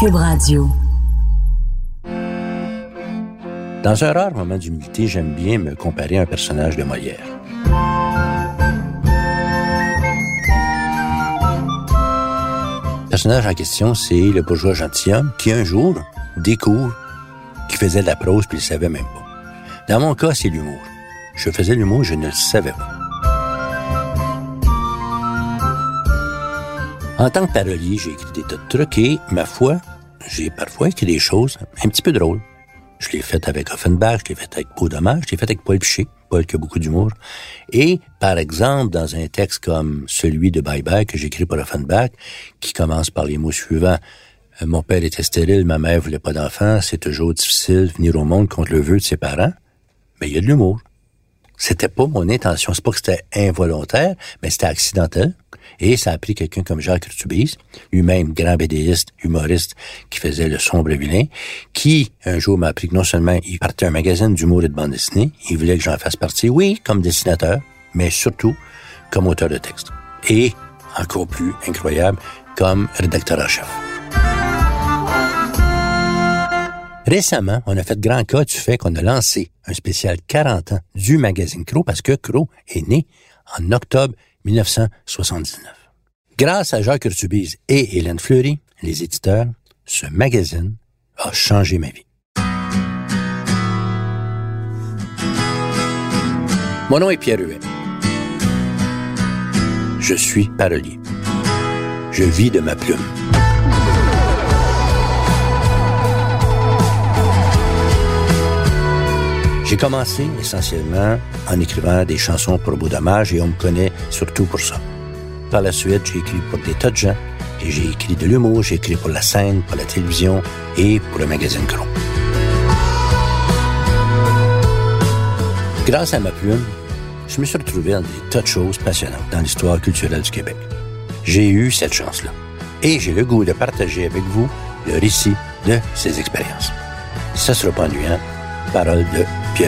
Cube Radio. Dans un rare moment d'humilité, j'aime bien me comparer à un personnage de Molière. Le personnage en question, c'est le bourgeois gentilhomme qui un jour découvre qu'il faisait de la prose puis il le savait même pas. Dans mon cas, c'est l'humour. Je faisais l'humour, je ne le savais pas. En tant que parolier, j'ai écrit des tas de trucs et, ma foi, j'ai parfois écrit des choses un petit peu drôles. Je l'ai fait avec Offenbach, je l'ai fait avec Beau Dommage, je l'ai fait avec Paul Piché, Paul qui a beaucoup d'humour. Et, par exemple, dans un texte comme celui de Bye Bye que j'ai écrit pour Offenbach, qui commence par les mots suivants. Mon père était stérile, ma mère voulait pas d'enfant, c'est toujours difficile de venir au monde contre le vœu de ses parents. Mais il y a de l'humour. C'était pas mon intention. C'est pas que c'était involontaire, mais c'était accidentel. Et ça a pris quelqu'un comme Jacques Urtubise, lui-même grand bédéiste, humoriste, qui faisait le sombre vilain, qui, un jour, m'a appris que non seulement il partait un magazine d'humour et de bande dessinée, il voulait que j'en fasse partie, oui, comme dessinateur, mais surtout comme auteur de texte. Et, encore plus incroyable, comme rédacteur en chef. Récemment, on a fait grand cas du fait qu'on a lancé un spécial 40 ans du magazine Crow parce que Crow est né en octobre 1979. Grâce à Jacques Urtubise et Hélène Fleury, les éditeurs, ce magazine a changé ma vie. Mon nom est Pierre Huet. Je suis parolier. Je vis de ma plume. J'ai commencé essentiellement en écrivant des chansons pour Beau Dommage et on me connaît surtout pour ça. Par la suite, j'ai écrit pour des tas de gens et j'ai écrit de l'humour, j'ai écrit pour la scène, pour la télévision et pour le magazine Cron. Grâce à ma plume, je me suis retrouvé dans des tas de choses passionnantes dans l'histoire culturelle du Québec. J'ai eu cette chance-là. Et j'ai le goût de partager avec vous le récit de ces expériences. Ça sera pas ennuyant. Parole de Il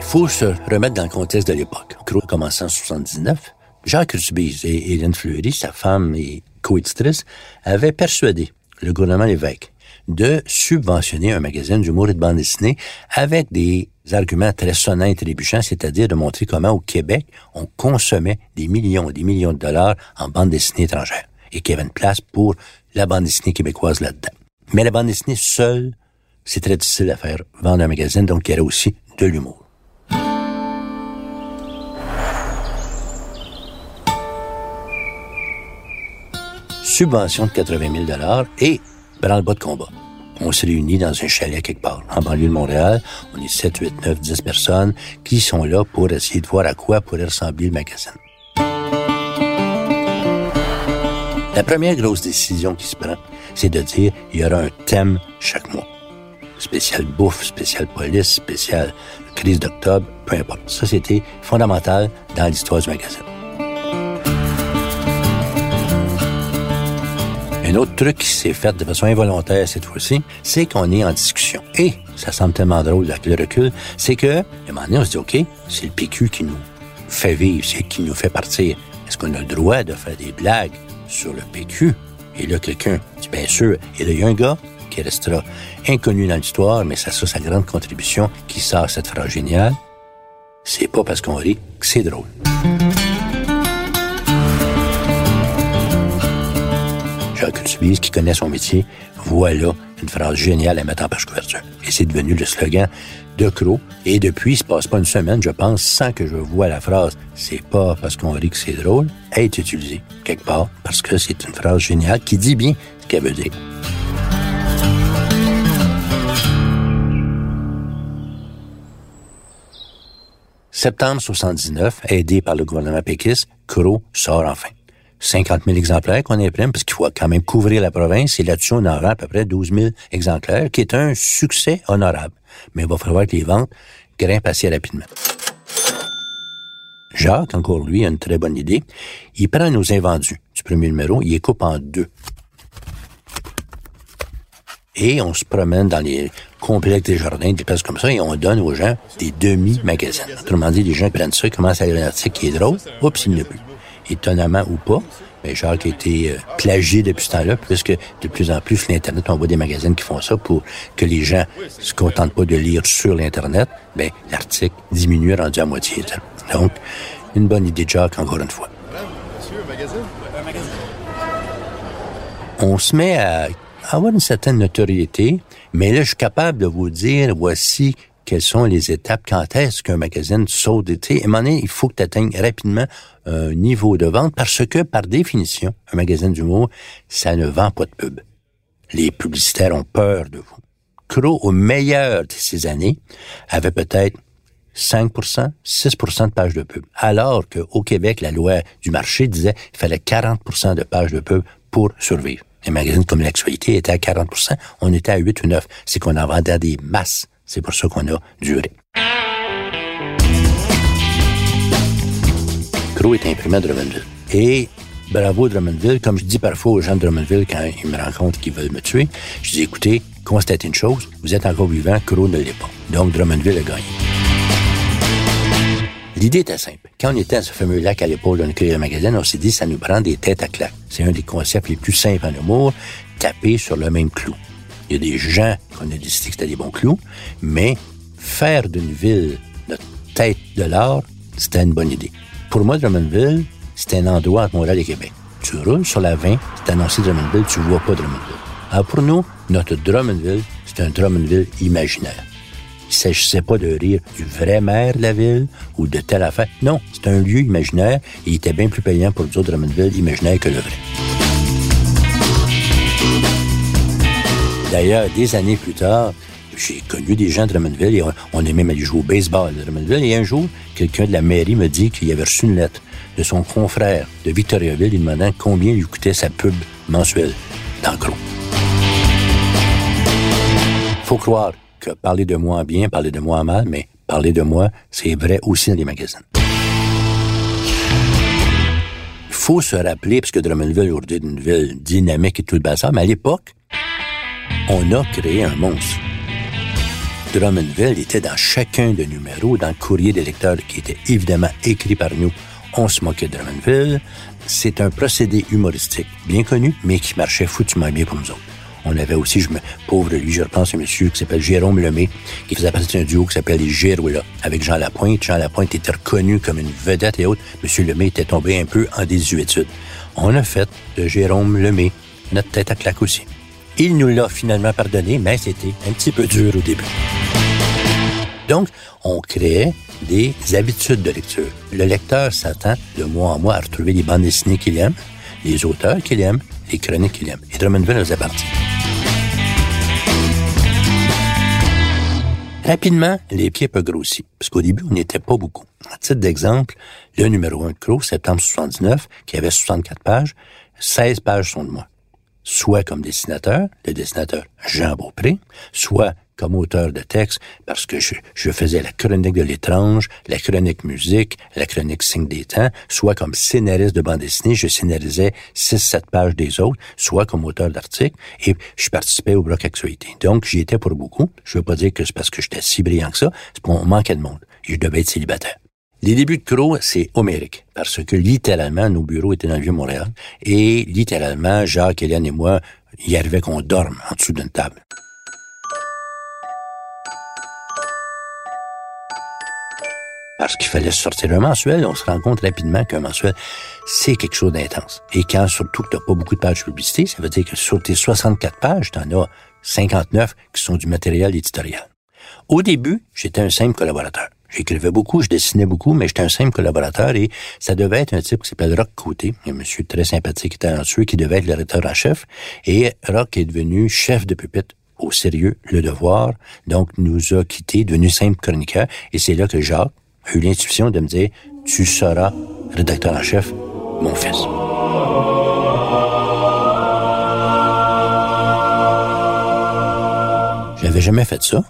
faut se remettre dans le contexte de l'époque. Crow a commencé en 79. Jacques Urtubise et Hélène Fleury, sa femme et coéditrice, avaient persuadé le gouvernement Lévesque de subventionner un magazine d'humour et de bande dessinée avec des arguments très sonnants et trébuchants, c'est-à-dire de montrer comment au Québec, on consommait des millions et des millions de dollars en bande dessinée étrangère et qu'il y avait une place pour la bande dessinée québécoise là-dedans. Mais la bande dessinée seule, c'est très difficile à faire vendre un magazine, donc il y avait aussi de l'humour. Subvention de 80 000 et branle-bas de combat. On se réunit dans un chalet quelque part, en banlieue de Montréal. On est 7, 8, 9, 10 personnes qui sont là pour essayer de voir à quoi pourrait ressembler le magazine. La première grosse décision qui se prend, c'est de dire il y aura un thème chaque mois. Spécial bouffe, spécial police, spécial crise d'octobre, peu importe. Ça, c'était fondamental dans l'histoire du magazine. Un autre truc qui s'est fait de façon involontaire cette fois-ci, c'est qu'on est en discussion. Et, ça semble tellement drôle avec le recul, c'est que, à un moment donné, on se dit, OK, c'est le PQ qui nous fait vivre, c'est qui nous fait partir. Est-ce qu'on a le droit de faire des blagues? Sur le PQ? Et là, quelqu'un dit, bien sûr. Et là, il y a un gars qui restera inconnu dans l'histoire, mais ça sera sa grande contribution qui sort cette phrase géniale. C'est pas parce qu'on rit que c'est drôle. Jacques Urtubise, qui connaît son métier, voilà une phrase géniale à mettre en page couverture. Et c'est devenu le slogan de Crow. Et depuis, il se passe pas une semaine, je pense, sans que je vois la phrase « c'est pas parce qu'on rit que c'est drôle » être utilisée quelque part, parce que c'est une phrase géniale qui dit bien ce qu'elle veut dire. Septembre 79, aidé par le gouvernement péquiste, Crow sort enfin. 50 000 exemplaires qu'on imprime, parce qu'il faut quand même couvrir la province, et là-dessus, on en rend à peu près 12 000 exemplaires, qui est un succès honorable. Mais il va falloir que les ventes grimpent assez rapidement. Jacques, encore lui, a une très bonne idée. Il prend nos invendus du premier numéro, il les coupe en deux. Et on se promène dans les complexes des jardins, des places comme ça, et on donne aux gens des demi-magazines. Autrement dit, les gens prennent ça, commencent à lire un article qui est drôle, oups, il ne plus. Étonnamment ou pas, mais Jacques a été euh, plagié depuis ce temps-là, puisque de plus en plus, l'Internet, on voit des magazines qui font ça pour que les gens se contentent pas de lire sur l'Internet, ben, l'article diminue rendu à moitié. Donc, une bonne idée de Jacques, encore une fois. On se met à avoir une certaine notoriété, mais là, je suis capable de vous dire, voici quelles sont les étapes, quand est-ce qu'un magazine saute d'été. À il faut que tu atteignes rapidement un niveau de vente parce que, par définition, un magazine d'humour, ça ne vend pas de pub. Les publicitaires ont peur de vous. Crow, au meilleur de ces années, avait peut-être 5% 6% de pages de pub. Alors qu'au Québec, la loi du marché disait qu'il fallait 40% de pages de pub pour survivre. Les magazines comme l'actualité étaient à 40% on était à 8 ou 9. C'est qu'on en vendait des masses. C'est pour ça qu'on a duré. Crow est imprimé à Drummondville. Et bravo Drummondville. Comme je dis parfois aux gens de Drummondville quand ils me rencontrent qu'ils veulent me tuer, je dis écoutez, constatez une chose, vous êtes encore vivant, Crow ne l'est pas. Donc Drummondville a gagné. L'idée était simple. Quand on était à ce fameux lac à l'épaule d'un cueilleur magazine, on s'est dit, ça nous prend des têtes à claque. C'est un des concepts les plus simples en humour, taper sur le même clou. Il y a des gens qu'on a décidé que c'était des bons clous, mais faire d'une ville notre tête de l'art, c'était une bonne idée. Pour moi, Drummondville, c'était un endroit entre Montréal et Québec. Tu roules sur la 20, c'est annoncé Drummondville, tu vois pas Drummondville. Alors pour nous, notre Drummondville, c'est un Drummondville imaginaire. Il ne s'agissait pas de rire du vrai maire de la ville ou de telle affaire. Non, c'est un lieu imaginaire et il était bien plus payant pour autres Drummondville imaginaire que le vrai. D'ailleurs, des années plus tard, j'ai connu des gens de Drummondville et on, est même allé jouer au baseball de Drummondville. Et un jour, quelqu'un de la mairie me dit qu'il avait reçu une lettre de son confrère de Victoriaville lui demandant combien lui coûtait sa pub mensuelle dans gros. Faut croire que parler de moi en bien, parler de moi mal, mais parler de moi, c'est vrai aussi dans les magasins. Il faut se rappeler, parce que Drummondville aujourd'hui est une ville dynamique et tout le bazar, mais à l'époque, on a créé un monstre. Drummondville était dans chacun des numéros, dans le courrier des lecteurs qui était évidemment écrit par nous. On se moquait de Drummondville. C'est un procédé humoristique bien connu, mais qui marchait foutument bien pour nous autres. On avait aussi, je me, pauvre lui, je repense un monsieur qui s'appelle Jérôme Lemay, qui faisait partie d'un duo qui s'appelait les Géroulas, avec Jean Lapointe. Jean Lapointe était reconnu comme une vedette et autres. Monsieur Lemay était tombé un peu en désuétude. On a fait de Jérôme Lemay notre tête à claque aussi. Il nous l'a finalement pardonné, mais c'était un petit peu dur au début. Donc, on créait des habitudes de lecture. Le lecteur s'attend de mois en mois à retrouver les bandes dessinées qu'il aime, les auteurs qu'il aime, les chroniques qu'il aime. Et Drummondville faisait partie. Rapidement, les pieds peuvent grossir, parce qu'au début, on n'était pas beaucoup. À titre d'exemple, le numéro 1 de Crow, septembre 79, qui avait 64 pages, 16 pages sont de moi. Soit comme dessinateur, le dessinateur Jean Beaupré, soit comme auteur de texte parce que je, faisais la chronique de l'étrange, la chronique musique, la chronique signe des temps, soit comme scénariste de bande dessinée, je scénarisais 6-7 pages des autres, soit comme auteur d'articles, et je participais au bloc actualité. Donc, j'y étais pour beaucoup. Je veux pas dire que c'est parce que j'étais si brillant que ça, c'est qu'on manquait de monde. Et je devais être célibataire. Les débuts de Crow, c'est homérique, parce que littéralement, nos bureaux étaient dans le Vieux-Montréal, et littéralement, Jacques, Hélène et moi, il arrivait qu'on dorme en dessous d'une table. parce qu'il fallait sortir un mensuel, on se rend compte rapidement qu'un mensuel, c'est quelque chose d'intense. Et quand surtout que tu pas beaucoup de pages de publicité, ça veut dire que sur tes 64 pages, tu en as 59 qui sont du matériel éditorial. Au début, j'étais un simple collaborateur. J'écrivais beaucoup, je dessinais beaucoup, mais j'étais un simple collaborateur et ça devait être un type qui s'appelle Rock Côté, un monsieur très sympathique et talentueux qui devait être le rédacteur en chef. Et Rock est devenu chef de pupitre au sérieux, le devoir, donc nous a quittés, devenu simple chroniqueur, et c'est là que Jacques, a eu l'intuition de me dire, tu seras rédacteur en chef, mon fils. J'avais jamais fait ça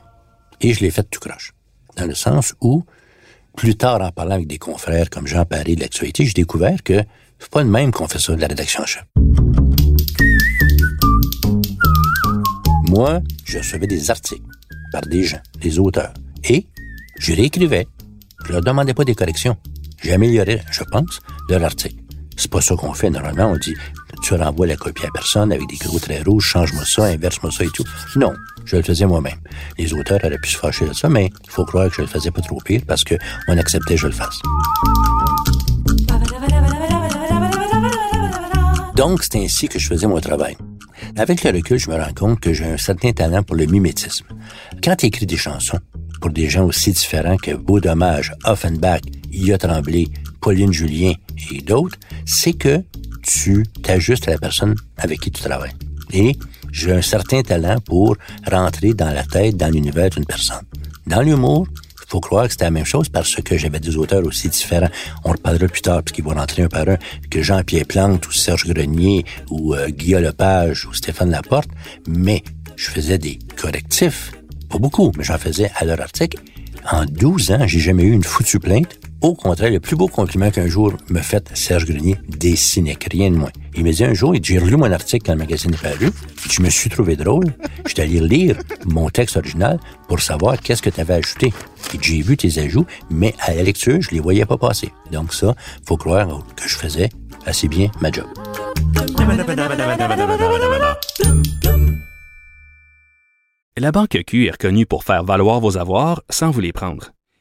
et je l'ai fait tout croche. Dans le sens où, plus tard, en parlant avec des confrères comme Jean Paré de l'actualité, j'ai découvert que c'est pas le même qu'on fait ça de la rédaction en chef. Moi, je recevais des articles par des gens, des auteurs, et je réécrivais. Je leur demandais pas des corrections. J'améliorais, je pense, leur article. C'est pas ça qu'on fait normalement. On dit, tu renvoies la copie à personne avec des gros traits rouges, change-moi ça, inverse-moi ça et tout. Non, je le faisais moi-même. Les auteurs auraient pu se fâcher de ça, mais il faut croire que je le faisais pas trop pire parce que on acceptait que je le fasse. Donc, c'est ainsi que je faisais mon travail. Avec le recul, je me rends compte que j'ai un certain talent pour le mimétisme. Quand tu écris des chansons pour des gens aussi différents que Beau Dommage, Offenbach, Ia Tremblay, Pauline Julien et d'autres, c'est que tu t'ajustes à la personne avec qui tu travailles. Et j'ai un certain talent pour rentrer dans la tête, dans l'univers d'une personne. Dans l'humour, il faut croire que c'était la même chose parce que j'avais des auteurs aussi différents. On reparlera plus tard, puisqu'ils vont rentrer un par un, que Jean-Pierre Plante ou Serge Grenier ou euh, Guillaume Lepage ou Stéphane Laporte. Mais je faisais des correctifs. Pas beaucoup, mais j'en faisais à leur article. En 12 ans, j'ai jamais eu une foutue plainte au contraire, le plus beau compliment qu'un jour me fait Serge Grenier, des rien de moins. Il me dit un jour, j'ai relu mon article quand le magazine est paru, je me suis trouvé drôle, j'étais allé lire mon texte original pour savoir qu'est-ce que tu avais ajouté. j'ai vu tes ajouts, mais à la lecture, je les voyais pas passer. Donc ça, faut croire que je faisais assez bien ma job. La Banque Q est reconnue pour faire valoir vos avoirs sans vous les prendre.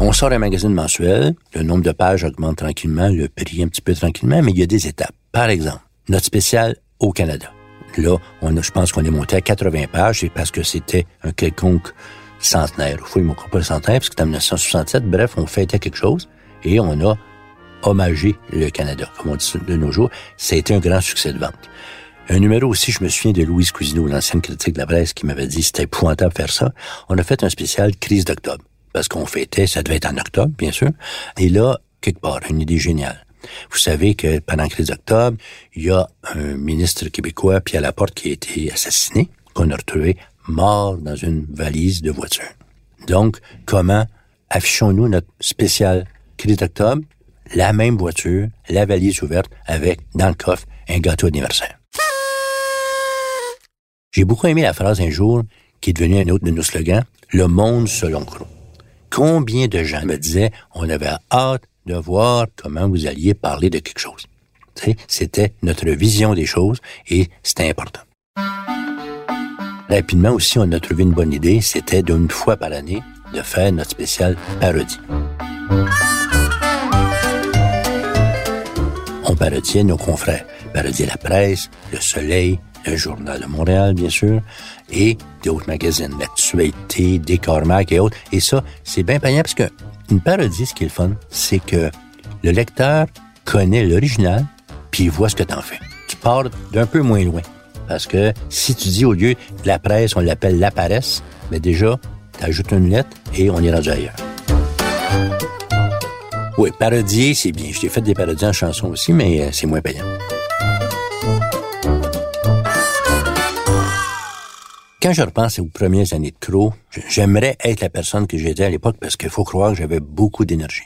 On sort un magazine mensuel, le nombre de pages augmente tranquillement, le prix un petit peu tranquillement, mais il y a des étapes. Par exemple, notre spécial au Canada. Là, on a, je pense qu'on est monté à 80 pages, c'est parce que c'était un quelconque centenaire. Il faut il pas le centenaire, parce que c'était en 1967. Bref, on fêtait quelque chose et on a hommagé le Canada, comme on dit de nos jours. Ça a été un grand succès de vente. Un numéro aussi, je me souviens de Louise Cousineau, l'ancienne critique de la presse, qui m'avait dit c'était épouvantable de faire ça. On a fait un spécial crise d'octobre parce qu'on fêtait, ça devait être en octobre, bien sûr. Et là, quelque part, une idée géniale. Vous savez que pendant la crise d'octobre, il y a un ministre québécois, Pierre Laporte, qui a été assassiné, qu'on a retrouvé mort dans une valise de voiture. Donc, comment affichons-nous notre spécial crise d'octobre? La même voiture, la valise ouverte, avec, dans le coffre, un gâteau d'anniversaire. J'ai beaucoup aimé la phrase un jour, qui est devenue un autre de nos slogans, le monde selon Crow combien de gens me disaient on avait hâte de voir comment vous alliez parler de quelque chose. C'était notre vision des choses et c'était important. Rapidement aussi, on a trouvé une bonne idée, c'était d'une fois par année de faire notre spécial parodie. On parodiait nos confrères, parodiait la presse, le soleil, le Journal de Montréal, bien sûr, et d'autres magazines, l'actualité, Décormac et autres. Et ça, c'est bien payant parce que une parodie, ce qui est le fun, c'est que le lecteur connaît l'original, puis il voit ce que tu en fais. Tu pars d'un peu moins loin. Parce que si tu dis au lieu de la presse, on l'appelle la paresse, mais déjà, tu ajoutes une lettre et on est rendu ailleurs. Oui, parodier, c'est bien. J'ai fait des parodies en chanson aussi, mais euh, c'est moins payant. Quand je repense aux premières années de Crow, j'aimerais être la personne que j'étais à l'époque parce qu'il faut croire que j'avais beaucoup d'énergie.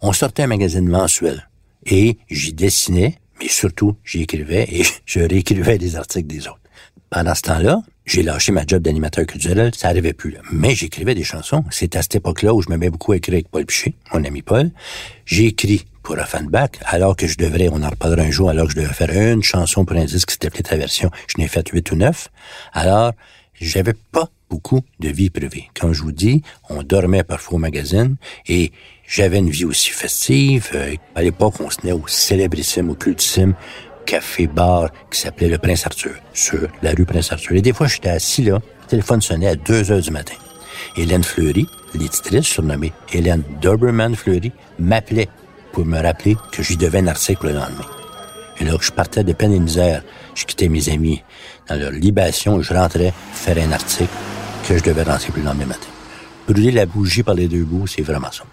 On sortait un magazine mensuel et j'y dessinais, mais surtout j'y écrivais et je réécrivais des articles des autres. Pendant ce temps-là, j'ai lâché ma job d'animateur culturel, ça arrivait plus. Mais j'écrivais des chansons. C'est à cette époque-là où je mets beaucoup à écrire avec Paul Piché, mon ami Paul. J'ai écrit pour Offenbach, alors que je devrais, on en reparlera un jour, alors que je devais faire une chanson pour un disque qui s'était ta version. Je n'ai fait huit ou neuf. Alors, j'avais pas beaucoup de vie privée. Quand je vous dis, on dormait parfois au magazine et j'avais une vie aussi festive. Euh, à l'époque, on se tenait au célébrissime, au cultissime café-bar qui s'appelait le Prince Arthur, sur la rue Prince Arthur. Et des fois, j'étais assis là, le téléphone sonnait à 2 heures du matin. Hélène Fleury, l'éditrice surnommée Hélène Doberman Fleury, m'appelait pour me rappeler que j'y devais un article le lendemain. Et là, je partais de peine et misère. Je quittais mes amis dans leur libation je rentrais faire un article que je devais rentrer plus le lendemain matin. Brûler la bougie par les deux bouts, c'est vraiment ça.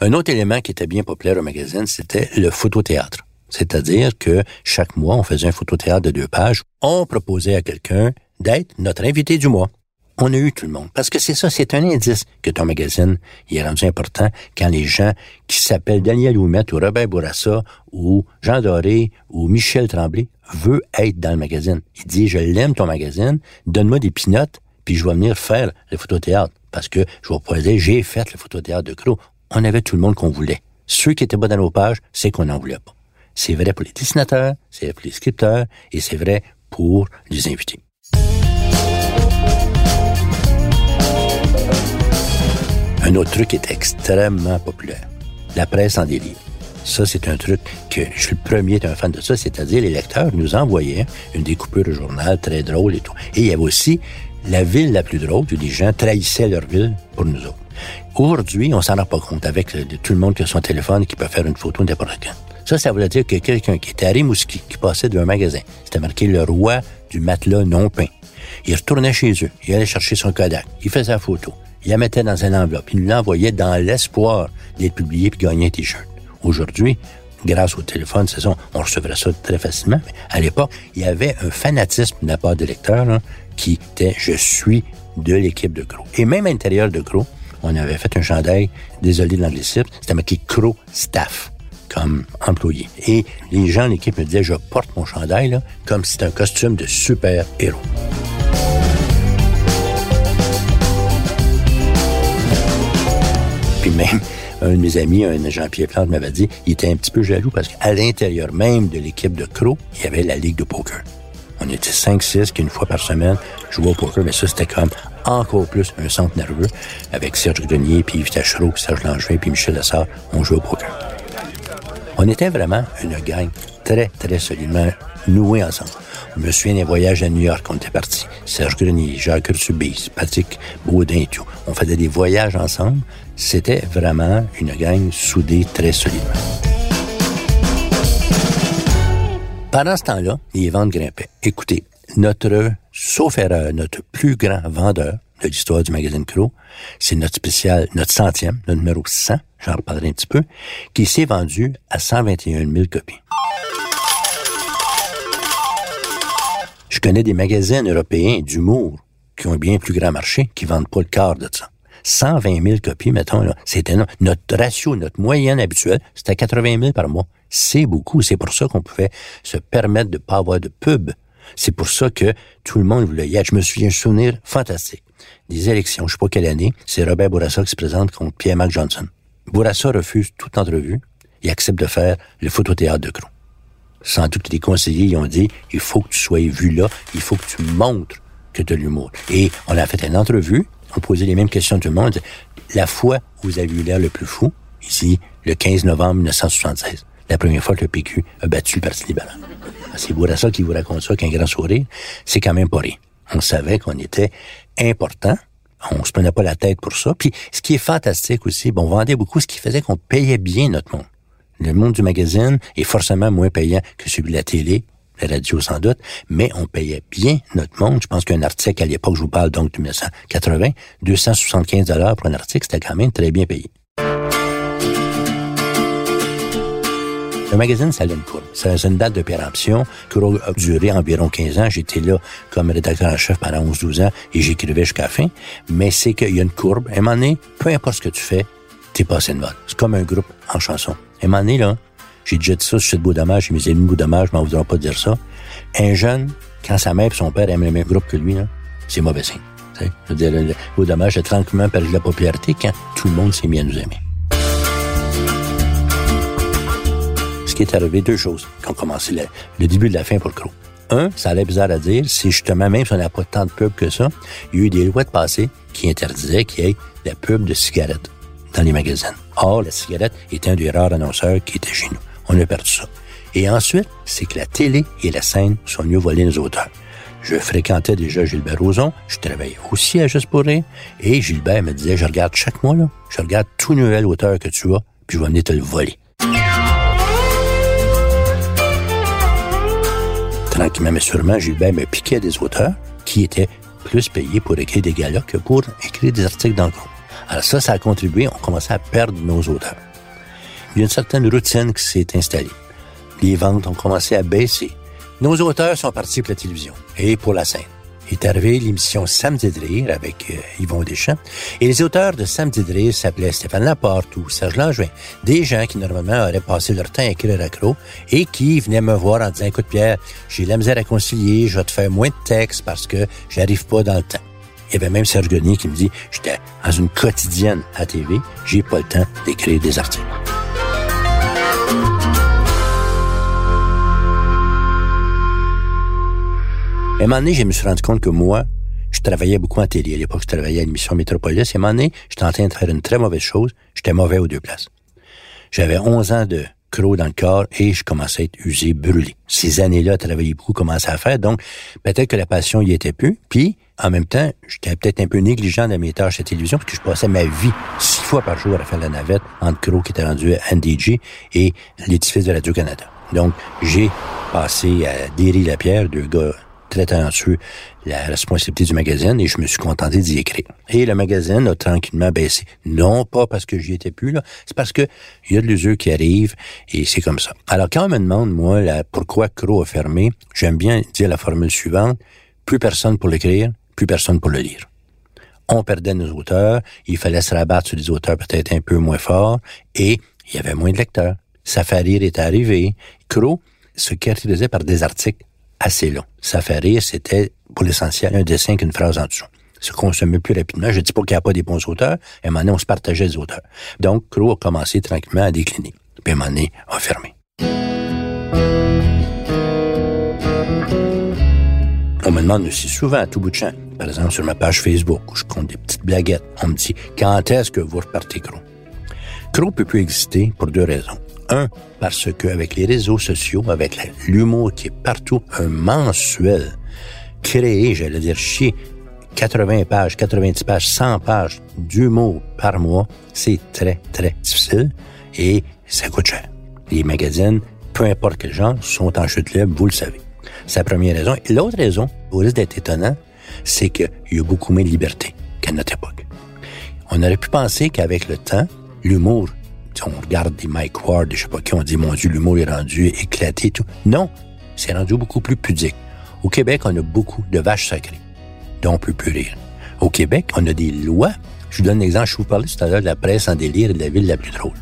Un autre élément qui était bien populaire au magazine, c'était le photothéâtre. C'est-à-dire que chaque mois, on faisait un photothéâtre de deux pages. On proposait à quelqu'un d'être notre invité du mois. On a eu tout le monde. Parce que c'est ça, c'est un indice que ton magazine est rendu important quand les gens qui s'appellent Daniel Ouimet ou Robert Bourassa ou Jean Doré ou Michel Tremblay veut être dans le magazine. Il dit, je l'aime ton magazine, donne-moi des pinottes, puis je vais venir faire le photothéâtre. Parce que je vais pouvoir dire, j'ai fait le photothéâtre de Crow on avait tout le monde qu'on voulait. Ceux qui étaient pas dans nos pages, c'est qu'on n'en voulait pas. C'est vrai pour les dessinateurs, c'est vrai pour les scripteurs et c'est vrai pour les invités. Un autre truc est extrêmement populaire. La presse en délire. Ça, c'est un truc que je suis le premier un fan de ça, c'est-à-dire les lecteurs nous envoyaient une découpure de journal très drôle et tout. Et il y avait aussi la ville la plus drôle où les gens trahissaient leur ville pour nous autres. Aujourd'hui, on s'en rend pas compte avec tout le monde qui a son téléphone qui peut faire une photo n'importe quand. Ça, ça voulait dire que quelqu'un qui était à Rimouski, qui passait d'un magasin, c'était marqué le roi du matelas non peint. Il retournait chez eux, il allait chercher son Kodak, il faisait sa photo, il la mettait dans une enveloppe, il l'envoyait dans l'espoir d'être publié puis gagner un t-shirt. Aujourd'hui, grâce au téléphone, c'est ça, on recevrait ça très facilement. Mais à l'époque, il y avait un fanatisme de la part des lecteurs qui était « je suis de l'équipe de Gros ». Et même à l'intérieur de Gros, on avait fait un chandail, désolé de l'anglicisme, c'était marqué Crow Staff comme employé. Et les gens de l'équipe me disaient, je porte mon chandail comme si c'était un costume de super-héros. Puis même, un de mes amis, un Jean-Pierre Plante, m'avait dit, il était un petit peu jaloux parce qu'à l'intérieur même de l'équipe de Crow, il y avait la Ligue de poker. On était 5-6 qu'une fois par semaine jouait au poker, mais ça, c'était comme encore plus un centre nerveux avec Serge Grenier, puis Yves Tachereau, puis Serge Langevin, puis Michel Lessard. On jouait au poker. On était vraiment une gang très, très solidement nouée ensemble. Je me souviens des voyages à New York, on était partis. Serge Grenier, Jacques Ursubis, Patrick Baudin et tout. On faisait des voyages ensemble. C'était vraiment une gang soudée très solidement. Pendant ce temps-là, les ventes grimpaient. Écoutez, notre, sauf erreur, notre plus grand vendeur de l'histoire du magazine Crow, c'est notre spécial, notre centième, le numéro 100, j'en reparlerai un petit peu, qui s'est vendu à 121 000 copies. Je connais des magazines européens d'humour qui ont un bien plus grand marché, qui vendent pas le quart de ça. 120 000 copies, mettons, là, c'est énorme. Notre ratio, notre moyenne habituelle, c'était 80 000 par mois. C'est beaucoup. C'est pour ça qu'on pouvait se permettre de pas avoir de pub. C'est pour ça que tout le monde voulait y être. Je me souviens un souvenir fantastique. Des élections, je sais pas quelle année, c'est Robert Bourassa qui se présente contre Pierre-Marc Johnson. Bourassa refuse toute entrevue et accepte de faire le photothéâtre de Gros. Sans doute les conseillers ont dit, il faut que tu sois vu là, il faut que tu montres que tu as l'humour. Et on a fait une entrevue, on posait les mêmes questions à tout le monde. La fois où vous avez eu l'air le plus fou, ici, le 15 novembre 1976, la première fois que le PQ a battu le Parti libéral. C'est Bourassa qui vous raconte ça avec un grand sourire. C'est quand même pas rien. On savait qu'on était important. On se prenait pas la tête pour ça. Puis, ce qui est fantastique aussi, bon, on vendait beaucoup, ce qui faisait qu'on payait bien notre monde. Le monde du magazine est forcément moins payant que celui de la télé, la radio sans doute, mais on payait bien notre monde. Je pense qu'un article à l'époque, je vous parle donc de 1980, 275 dollars pour un article, c'était quand même très bien payé. Le magazine, ça a une courbe. C'est une date de péremption qui a duré environ 15 ans. J'étais là comme rédacteur en chef pendant 11-12 ans et j'écrivais jusqu'à la fin. Mais c'est qu'il y a une courbe. À un moment donné, peu importe ce que tu fais, t'es passé de mode. C'est comme un groupe en chanson. Un moment donné, là, j'ai déjà dit ça sur de beau dommage, mes amis beau dommage, je m'en voudrais pas dire ça. Un jeune, quand sa mère et son père aiment le même groupe que lui, c'est mauvais signe. Je veux dire, le beau dommage a tranquillement perdu la popularité quand tout le monde s'est mis à nous aimer. est arrivé deux choses qui ont commencé le, début de la fin pour le Crow. Un, ça allait bizarre à dire, c'est justement, même si on n'a pas tant de pubs que ça, il y a eu des lois de passé qui interdisaient qu'il y ait la pub de cigarettes. Dans les magazines. Or, la cigarette est un des rares annonceurs qui était chez nous. On a perdu ça. Et ensuite, c'est que la télé et la scène sont mieux volés nos auteurs. Je fréquentais déjà Gilbert Rozon, je travaillais aussi à Juste pour rire, et Gilbert me disait, je regarde chaque mois, là, je regarde tout nouvel auteur que tu as, puis je vais venir te le voler. Tranquillement mais sûrement, Gilbert me piquait des auteurs qui étaient plus payés pour écrire des galas que pour écrire des articles dans le groupe. Alors ça, ça a contribué, on commençait à perdre nos auteurs. Il y a une certaine routine qui s'est installée. Les ventes ont commencé à baisser. Nos auteurs sont partis pour la télévision et pour la scène. Est arrivée l'émission Samedi de rire avec euh, Yvon Deschamps. Et les auteurs de Samedi de rire s'appelaient Stéphane Laporte ou Serge Langevin. Des gens qui normalement auraient passé leur temps à écrire accro et qui venaient me voir en disant, écoute Pierre, j'ai la misère à concilier, je vais te faire moins de texte parce que j'arrive pas dans le temps. Il y avait même Serge Gagné qui me dit, j'étais dans une quotidienne à TV, j'ai pas le temps d'écrire des articles. À un moment donné, je me suis rendu compte que moi, je travaillais beaucoup en télé. À l'époque, je travaillais à l'émission Métropolis. Et à un moment donné, j'étais en train de faire une très mauvaise chose. J'étais mauvais aux deux places. J'avais 11 ans de crocs dans le corps et je commençais à être usé, brûlé. Ces années-là, travailler beaucoup, commençait à faire. Donc, peut-être que la passion y était plus. Puis, en même temps, j'étais peut-être un peu négligent dans mes tâches à télévision parce que je passais ma vie six fois par jour à faire la navette entre Crow qui était rendu à NDG et l'édifice de Radio-Canada. Donc, j'ai passé à Derry Lapierre, deux gars très talentueux, la responsabilité du magazine et je me suis contenté d'y écrire. Et le magazine a tranquillement baissé. Non pas parce que j'y étais plus, là, c'est parce que il y a de l'usure qui arrive et c'est comme ça. Alors, quand on me demande, moi, pourquoi Crow a fermé, j'aime bien dire la formule suivante. Plus personne pour l'écrire, personne pour le lire. On perdait nos auteurs, il fallait se rabattre sur des auteurs peut-être un peu moins forts et il y avait moins de lecteurs. Safarir est arrivé. Crow se caractérisait par des articles assez long. Ça fait rire, c'était pour l'essentiel un dessin qu'une phrase en dessous. Se consommait plus rapidement. Je dis pas qu'il n'y a pas des bons auteurs. À un moment donné, on se partageait les auteurs. Donc, Crow a commencé tranquillement à décliner. Puis à un moment donné, a fermé. On me demande aussi souvent à tout bout de champ, par exemple sur ma page Facebook, où je compte des petites blaguettes, on me dit quand est-ce que vous repartez Crow? Crow peut plus exister pour deux raisons. Un, parce qu'avec les réseaux sociaux, avec l'humour qui est partout, un mensuel créé, j'allais dire chier, 80 pages, 90 pages, 100 pages d'humour par mois, c'est très, très difficile et ça coûte cher. Les magazines, peu importe quel genre, sont en chute libre, vous le savez. C'est la première raison. Et l'autre raison, au risque d'être étonnant, c'est qu'il y a beaucoup moins de liberté qu'à notre époque. On aurait pu penser qu'avec le temps, l'humour on regarde des Mike Ward, je sais pas qui, on dit, mon Dieu, l'humour est rendu éclaté, tout. Non, c'est rendu beaucoup plus pudique. Au Québec, on a beaucoup de vaches sacrées, dont on peut plus rire. Au Québec, on a des lois. Je vous donne un exemple. Je vous parlais tout à l'heure de la presse en délire et de la ville la plus drôle.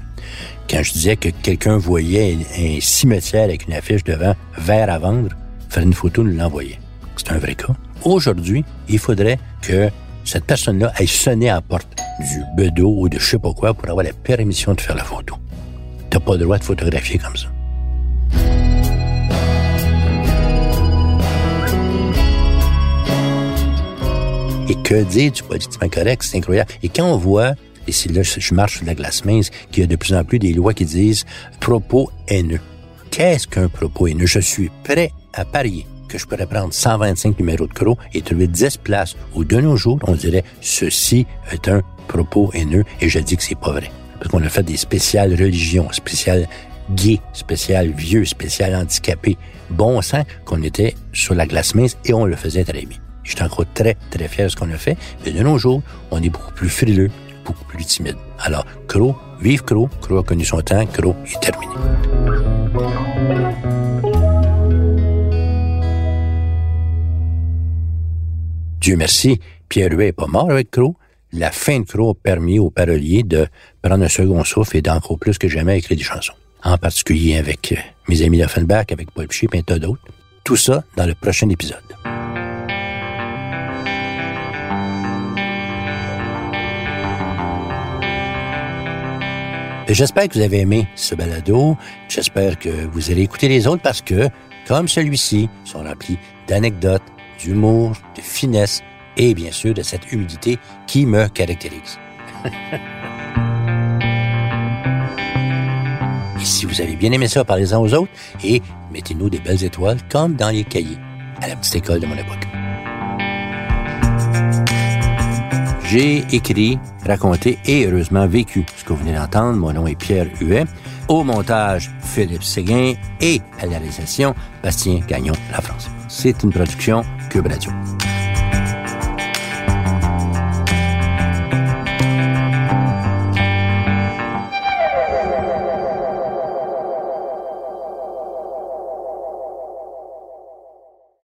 Quand je disais que quelqu'un voyait un cimetière avec une affiche devant vert à vendre, faire une photo, nous l'envoyer. C'est un vrai cas. Aujourd'hui, il faudrait que cette personne-là aille sonner à la porte du bedeau ou de je sais pas quoi pour avoir la permission de faire la photo. T'as pas le droit de photographier comme ça. Et que dire du politiquement correct, c'est incroyable. Et quand on voit, et c'est là je marche sur la glace mince, qu'il y a de plus en plus des lois qui disent propos haineux. Qu'est-ce qu'un propos haineux? Je suis prêt à parier que je pourrais prendre 125 numéros de crocs et trouver 10 places où de nos jours, on dirait ceci est un propos haineux et je dis que c'est pas vrai. Parce qu'on a fait des spéciales religions, spéciales gays, spéciales vieux, spéciales handicapés. Bon sang qu'on était sur la glace mince et on le faisait très bien. Je suis encore très, très fier de ce qu'on a fait. Mais de nos jours, on est beaucoup plus frileux, beaucoup plus timide. Alors, Crow, vive Crow. Crow a connu son temps. Crow est terminé. Dieu merci, Pierre Huet est pas mort avec Crow. La fin de Crow a permis aux paroliers de prendre un second souffle et d'encore plus que jamais écrire des chansons. En particulier avec euh, mes amis Offenbach, avec Paul Piché et un tas d'autres. Tout ça dans le prochain épisode. J'espère que vous avez aimé ce balado. J'espère que vous allez écouter les autres parce que, comme celui-ci, sont remplis d'anecdotes, d'humour, de finesse et bien sûr de cette humidité qui me caractérise. Si vous avez bien aimé ça, parlez-en aux autres et mettez-nous des belles étoiles comme dans les cahiers à la petite école de mon époque. J'ai écrit, raconté et heureusement vécu ce que vous venez d'entendre. Mon nom est Pierre Huet. Au montage, Philippe Séguin et à la réalisation, Bastien Gagnon, La France. C'est une production Cube Radio.